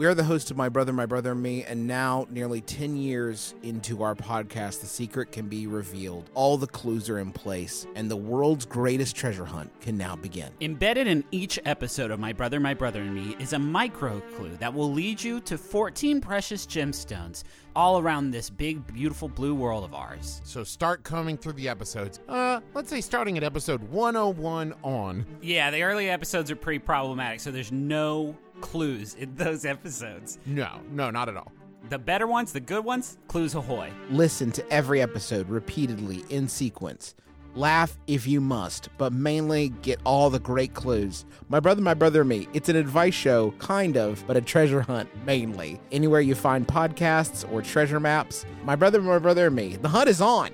[SPEAKER 4] We are the host of My Brother, My Brother and Me, and now, nearly 10 years into our podcast, the secret can be revealed. All the clues are in place, and the world's greatest treasure hunt can now begin.
[SPEAKER 5] Embedded in each episode of My Brother, My Brother and Me is a micro clue that will lead you to 14 precious gemstones all around this big, beautiful blue world of ours.
[SPEAKER 6] So start combing through the episodes. Uh, let's say starting at episode 101 on.
[SPEAKER 5] Yeah, the early episodes are pretty problematic, so there's no clues in those episodes.
[SPEAKER 6] No, no, not at all.
[SPEAKER 5] The better ones, the good ones, clues ahoy.
[SPEAKER 4] Listen to every episode repeatedly in sequence. Laugh if you must, but mainly get all the great clues. My Brother, My Brother, Me. It's an advice show, kind of, but a treasure hunt, mainly. Anywhere you find podcasts or treasure maps, My Brother, My Brother, Me. The hunt is on.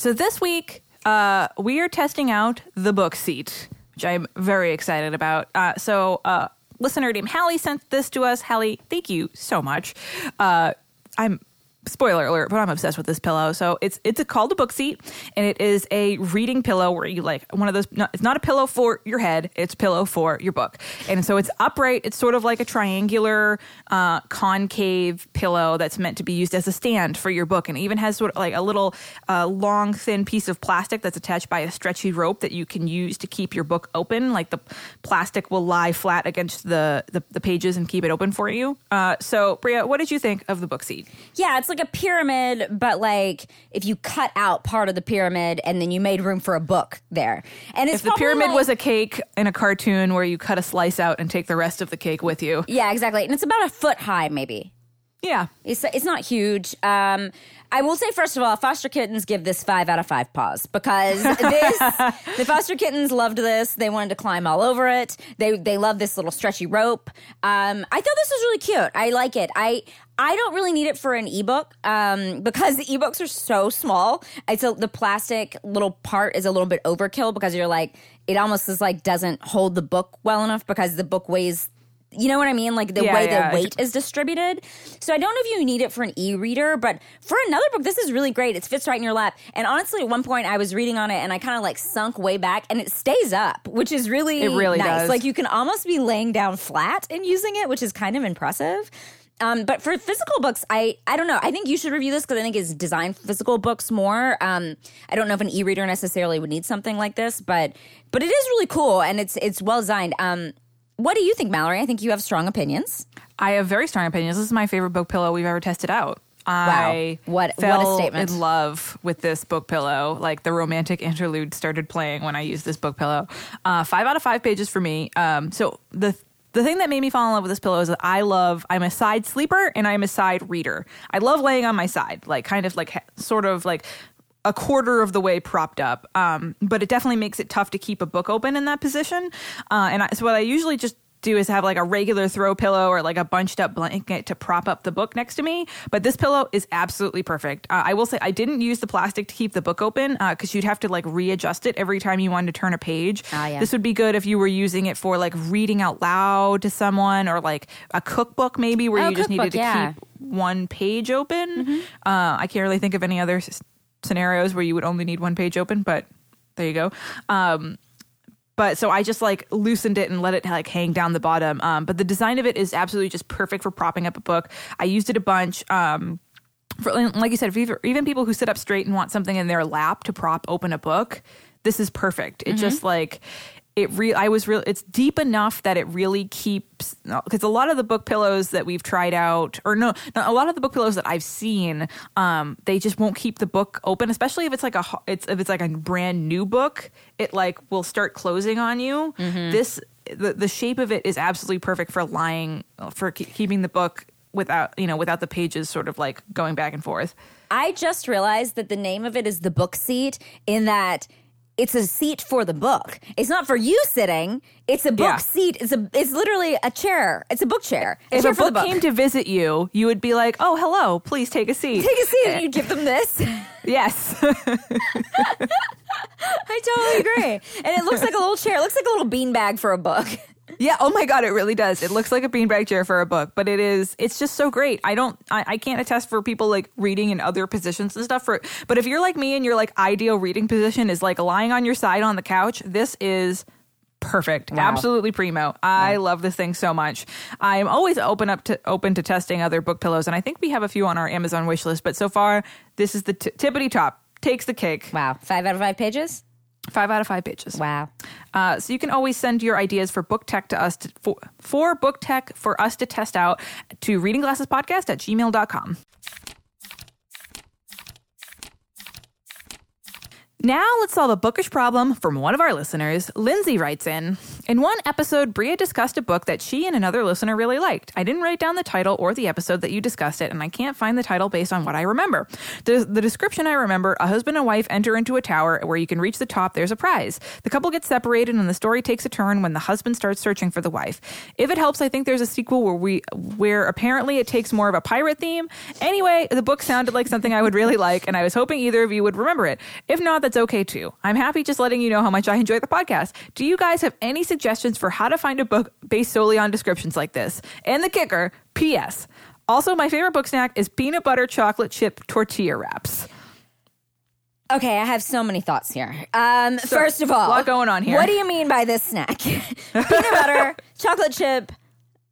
[SPEAKER 1] So this week, uh, we are testing out the book seat, which I'm very excited about. Uh, so, uh, listener named Hallie sent this to us. Hallie, thank you so much. Uh, I'm spoiler alert, but I'm obsessed with this pillow. So it's it's a, called a book seat, and it is a reading pillow where you like one of those. Not, it's not a pillow for your head; it's pillow for your book. And so it's upright. It's sort of like a triangular, uh, concave pillow that's meant to be used as a stand for your book, and it even has sort of like a little uh, long, thin piece of plastic that's attached by a stretchy rope that you can use to keep your book open. Like the plastic will lie flat against the the, the pages and keep it open for you. Uh, so Brea, what did you think of the book seat?
[SPEAKER 2] Yeah, it's like a pyramid, but like if you cut out part of the pyramid and then you made room for a book there. And it's
[SPEAKER 1] If the pyramid
[SPEAKER 2] like-
[SPEAKER 1] was a cake in a cartoon where you cut a slice out and take the rest of the cake with you.
[SPEAKER 2] yeah, exactly, and it's about a foot high, maybe.
[SPEAKER 1] Yeah.
[SPEAKER 2] It's it's not huge. Um, I will say first of all, foster kittens give this five out of five paws because this the foster kittens loved this. They wanted to climb all over it. They they love this little stretchy rope. Um, I thought this was really cute. I like it. I I don't really need it for an ebook um, because the ebooks are so small. It's a, the plastic little part is a little bit overkill because you're like it almost is like doesn't hold the book well enough because the book weighs you know what I mean? Like the
[SPEAKER 1] Yeah,
[SPEAKER 2] way
[SPEAKER 1] yeah.
[SPEAKER 2] the weight is distributed. So I don't know if you need it for an e-reader, but for another book, this is really great. It fits right in your lap. And honestly, at one point I was reading on it and I kind of like sunk way back and it stays up, which is really
[SPEAKER 1] It really
[SPEAKER 2] nice.
[SPEAKER 1] does.
[SPEAKER 2] Like you can almost be laying down flat and using it, which is kind of impressive. Um, but for physical books, I I don't know. I think you should review this because I think it's designed for physical books more. Um, I don't know if an e-reader necessarily would need something like this, but but it is really cool and it's it's well designed. Um, what do you think, Mallory? I think you have strong opinions.
[SPEAKER 1] I have very strong opinions. This is my favorite book pillow we've ever tested out. I
[SPEAKER 2] What- what a
[SPEAKER 1] fell
[SPEAKER 2] statement.
[SPEAKER 1] in love with this book pillow. Like the romantic interlude started playing when I used this book pillow. Uh, five out of five pages for me. Um, so the the thing that made me fall in love with this pillow is that I love. I'm a side sleeper and I'm a side reader. I love laying on my side, like kind of like sort of like a quarter of the way propped up. Um, but it definitely makes it tough to keep a book open in that position. Uh, and I, so what I usually just do is have like a regular throw pillow or like a bunched up blanket to prop up the book next to me. But this pillow is absolutely perfect. Uh, I will say I didn't use the plastic to keep the book open because you'd have to like readjust it every time you wanted to turn a page.
[SPEAKER 2] Ah, yeah.
[SPEAKER 1] This would be good if you were using it for like reading out loud to someone or like a cookbook maybe where
[SPEAKER 2] Oh,
[SPEAKER 1] you just needed to
[SPEAKER 2] yeah. Mm-hmm.
[SPEAKER 1] keep one page open. Uh, I can't really think of any other scenarios where you would only need one page open, but there you go. Um, but so I just like loosened it and let it like hang down the bottom. Um, but the design of it is absolutely just perfect for propping up a book. I used it a bunch. Um, for, like you said, if even, even people who sit up straight and want something in their lap to prop open a book, this is perfect. It just like it re I was real it's deep enough that it really keeps because a lot of the book pillows that we've tried out or no, no a lot of the book pillows that I've seen um they just won't keep the book open especially if it's like a it's if it's like a brand new book it like will start closing on you. This the, the shape of it is absolutely perfect for lying for ke- keeping the book without you know without the pages sort of like going back and forth.
[SPEAKER 2] I just realized that the name of it is the book seat in that it's a seat for the book. It's not for you sitting. It's a book
[SPEAKER 1] Yeah.
[SPEAKER 2] seat. It's a it's literally a chair. It's a book chair. A
[SPEAKER 1] if
[SPEAKER 2] chair
[SPEAKER 1] a
[SPEAKER 2] the
[SPEAKER 1] book came to visit you, you would be like, "Oh, hello, please take a seat."
[SPEAKER 2] Take a seat and you give them this.
[SPEAKER 1] yes,
[SPEAKER 2] I totally agree. And it looks like a little chair. It looks like a little beanbag for a book.
[SPEAKER 1] Yeah. Oh my god, it really does. It looks like a beanbag chair for a book, but it is. It's just so great. I don't. I, I can't attest for people like reading in other positions and stuff. For but if you're like me and your like ideal reading position is like lying on your side on the couch, this is. Perfect. Absolutely primo. I love this thing so much. I'm always open up to open to testing other book pillows and I think we have a few on our Amazon wish list, but so far this is the t- tippity top. Takes the cake.
[SPEAKER 2] Wow. Five out of five pages?
[SPEAKER 1] Five out of five pages.
[SPEAKER 2] Wow.
[SPEAKER 1] Uh, so you can always send your ideas for book tech to us to, for, for book tech for us to test out to reading glasses podcast at gmail.com. Now let's solve a bookish problem from one of our listeners. Lindsay writes in In one episode, Brea discussed a book that she and another listener really liked. I didn't write down the title or the episode that you discussed it, and I can't find the title based on what I remember. The, the description I remember a husband and wife enter into a tower where you can reach the top, there's a prize. The couple gets separated, and the story takes a turn when the husband starts searching for the wife. If it helps, I think there's a sequel where we where apparently it takes more of a pirate theme. Anyway, the book sounded like something I would really like, and I was hoping either of you would remember it. If not, that's okay too. I'm happy just letting you know how much I enjoy the podcast. Do you guys have any suggestions for how to find a book based solely on descriptions like this? And the kicker, P.S. Also, my favorite book snack is peanut butter chocolate chip tortilla wraps.
[SPEAKER 2] Okay, I have so many thoughts here. Um, first of all,
[SPEAKER 1] lot going on here.
[SPEAKER 2] What do you mean by this snack? Peanut butter, chocolate chip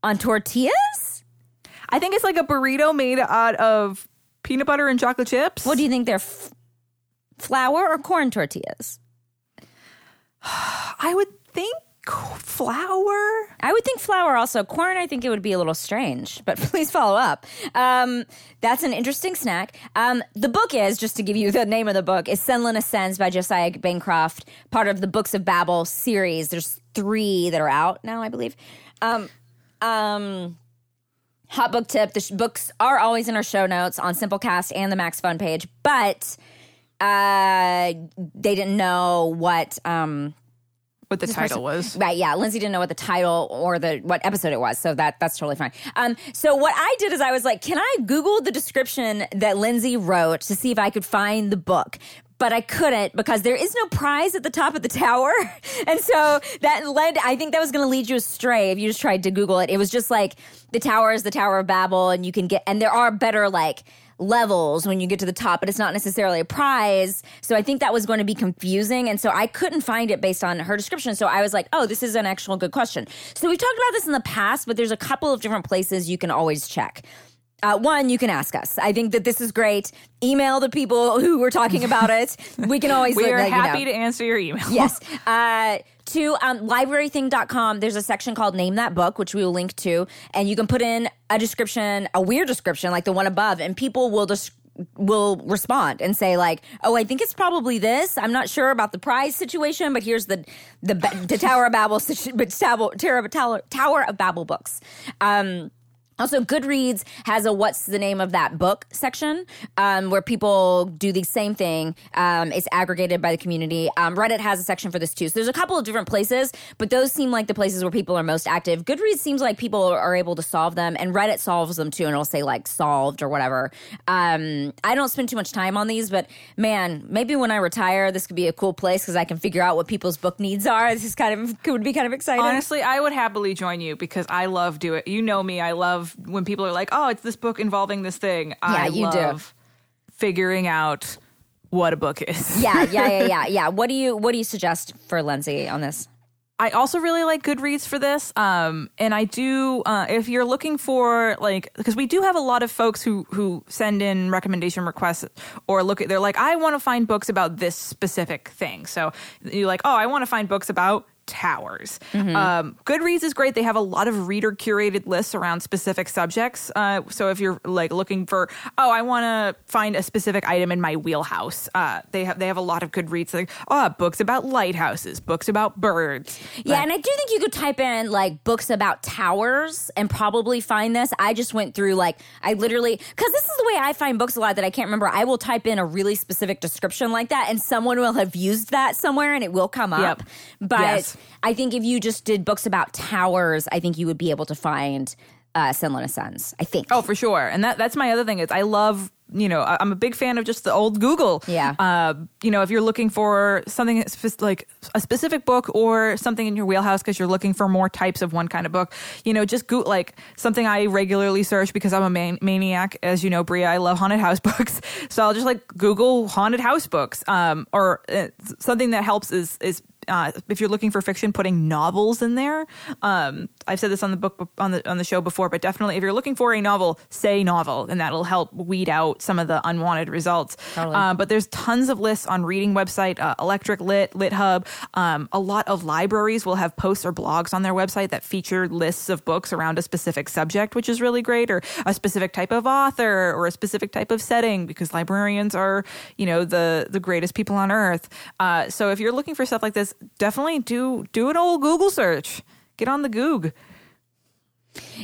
[SPEAKER 2] on tortillas?
[SPEAKER 1] I think it's like a burrito made out of peanut butter and chocolate chips.
[SPEAKER 2] What do you think they're f- flour or corn tortillas?
[SPEAKER 1] I would think flour.
[SPEAKER 2] I would think flour also. Corn, I think it would be a little strange, but please follow up. Um, that's an interesting snack. Um, the book is, just to give you the name of the book, is Senlin Ascends by Josiah Bancroft, part of the Books of Babel series. There's three that are out now, I believe. Um, um, hot book tip the sh- books are always in our show notes on Simplecast and the Max Fun page, but uh, they didn't know what. Um,
[SPEAKER 1] What the title was.
[SPEAKER 2] Right, yeah. Lindsay didn't know what the title or the what episode it was, so that that's totally fine. Um, so what I did is I was like, can I Google the description that Lindsay wrote to see if I could find the book? But I couldn't because there is no prize at the top of the tower. And so that led, I think that was going to lead you astray if you just tried to Google it. It was just like the tower is the Tower of Babel, and you can get, and there are better, like, levels when you get to the top, but it's not necessarily a prize. So I think that was going to be confusing. And so I couldn't find it based on her description. So I was like, oh, this is an actual good question. So we've talked about this in the past, but there's a couple of different places you can always check. Uh, one, you can ask us. I think that this is great. Email the people who were talking about it. We can always
[SPEAKER 1] We are
[SPEAKER 2] let you know.
[SPEAKER 1] happy to answer your email.
[SPEAKER 2] Yes. Uh, to um, librarything.com, there's a section called Name That Book, which we will link to. And you can put in a description, a weird description like the one above, and people will just. will respond and say like, "Oh, I think it's probably this. I'm not sure about the prize situation, but here's the the, the Tower of Babel, Tower, Tower of Babel books." Um, also, Goodreads has a "What's the name of that book?" section um, where people do the same thing. Um, it's aggregated by the community. Um, Reddit has a section for this too. So there's a couple of different places, but those seem like the places where people are most active. Goodreads seems like people are able to solve them, and Reddit solves them too, and it'll say like solved or whatever. Um, I don't spend too much time on these, but man, maybe when I retire, this could be a cool place because I can figure out what people's book needs are. This is kind of could be kind of exciting.
[SPEAKER 1] Honestly, I would happily join you because I love do it. You know me. I love when people are like, "Oh, it's this book involving this thing." I
[SPEAKER 2] you do.
[SPEAKER 1] love figuring out what a book is.
[SPEAKER 2] yeah, yeah, yeah, yeah, yeah. What do you what do you suggest for Lindsay on this?
[SPEAKER 1] I also really like Goodreads for this. Um, and I do, uh, if you're looking for like, because we do have a lot of folks who who send in recommendation requests or look at, they're like, I want to find books about this specific thing. So you're like, oh, I want to find books about towers. Um, Goodreads is great. They have a lot of reader curated lists around specific subjects. Uh, so if you're like looking for, oh, I want to find a specific item in my wheelhouse, uh, they have they have a lot of Goodreads like, oh, books about lighthouses, books about birds.
[SPEAKER 2] Yeah, and I do think you could type in like books about towers and probably find this. I just went through like I literally because this is the way I find books a lot that I can't remember. I will type in a really specific description like that, and someone will have used that somewhere, and it will come up.
[SPEAKER 1] Yep.
[SPEAKER 2] But
[SPEAKER 1] Yes.
[SPEAKER 2] I think if you just did books about towers, I think you would be able to find uh, Senlin Ascends. I think.
[SPEAKER 1] Oh, for sure. And that that's my other thing is I love you know I'm a big fan of just the old Google.
[SPEAKER 2] Yeah.
[SPEAKER 1] Uh, you know if you're looking for something like a specific book or something in your wheelhouse because you're looking for more types of one kind of book, you know just go like something I regularly search because I'm a man- maniac, as you know, Brea. I love haunted house books, so I'll just like Google haunted house books. Um, or uh, something that helps is is uh, if you're looking for fiction, putting novels in there. Um, I've said this on the book on the on the show before, but definitely if you're looking for a novel, say novel, and that'll help weed out some of the unwanted results.
[SPEAKER 2] Totally.
[SPEAKER 1] Um, but there's tons of lists on reading website, uh, Electric Lit, Lit Hub. Um, a lot of libraries will have posts or blogs on their website that feature lists of books around a specific subject, which is really great, or a specific type of author or a specific type of setting, because librarians are, you know, the the greatest people on earth. Uh, so if you're looking for stuff like this, definitely do do an old Google search. Get on the Goog.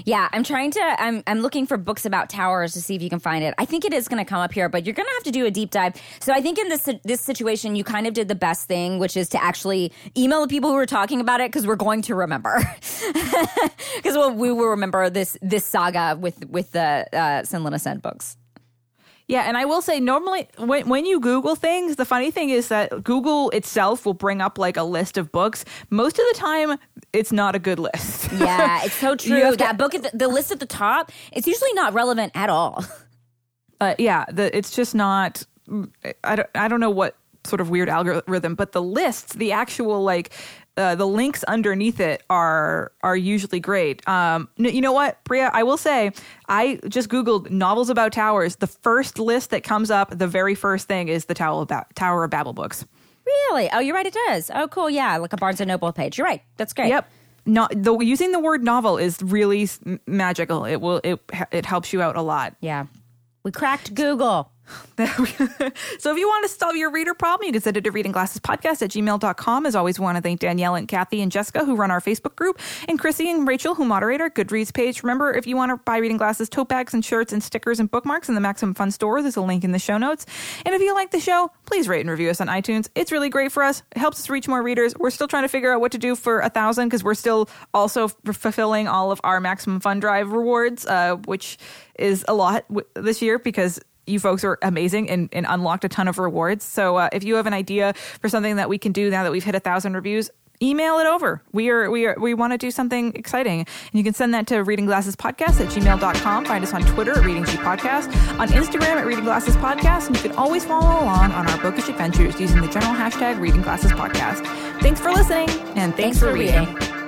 [SPEAKER 2] Yeah, I'm trying to. I'm I'm looking for books about towers to see if you can find it. I think it is going to come up here, but you're going to have to do a deep dive. So I think in this this situation, you kind of did the best thing, which is to actually email the people who were talking about it because we're going to remember. Because well, we will remember this this saga with with the uh, Senlin Ascends books.
[SPEAKER 1] Yeah, and I will say normally when when you Google things, the funny thing is that Google itself will bring up like a list of books. Most of the time, it's not a good list.
[SPEAKER 2] Yeah, it's so true.
[SPEAKER 1] to-
[SPEAKER 2] that book, at the, the list at the top, it's usually not relevant at all.
[SPEAKER 1] uh, yeah, the, it's just not. I don't. I don't know what sort of weird algorithm, but the lists, the actual like. Uh, the links underneath it are are usually great. Um, you know what, Brea? I will say, I just googled novels about towers. The first list that comes up, the very first thing is the Tower of, ba- Tower of Babel books.
[SPEAKER 2] Really? Oh, you're right. It does. Oh, cool. Yeah, like a Barnes and Noble page. You're right. That's great.
[SPEAKER 1] Yep. Not the using the word novel is really magical. It will it it helps you out a lot.
[SPEAKER 2] Yeah. We cracked Google.
[SPEAKER 1] so if you want to solve your reader problem, you can send it to readingglassespodcast at gmail.com. As always, we want to thank Danielle and Kathy and Jessica who run our Facebook group, and Chrissy and Rachel who moderate our Goodreads page. Remember, if you want to buy Reading Glasses tote bags and shirts and stickers and bookmarks in the Maximum Fun store, there's a link in the show notes. And if you like the show, please rate and review us on iTunes. It's really great for us. It helps us reach more readers. We're still trying to figure out what to do for a thousand because we're still also f- fulfilling all of our Maximum Fun Drive rewards, uh, which is a lot w- this year because you folks are amazing and, and unlocked a ton of rewards. So uh, if you have an idea for something that we can do now that we've hit a thousand reviews, email it over. We are we are we want to do something exciting. And you can send that to reading glasses podcast at gmail.com. Find us on Twitter at Reading G Podcast, on Instagram at Reading Glasses Podcast, and you can always follow along on our bookish adventures using the general hashtag Reading Glasses Podcast. Thanks for listening and thanks,
[SPEAKER 2] Thanks for reading.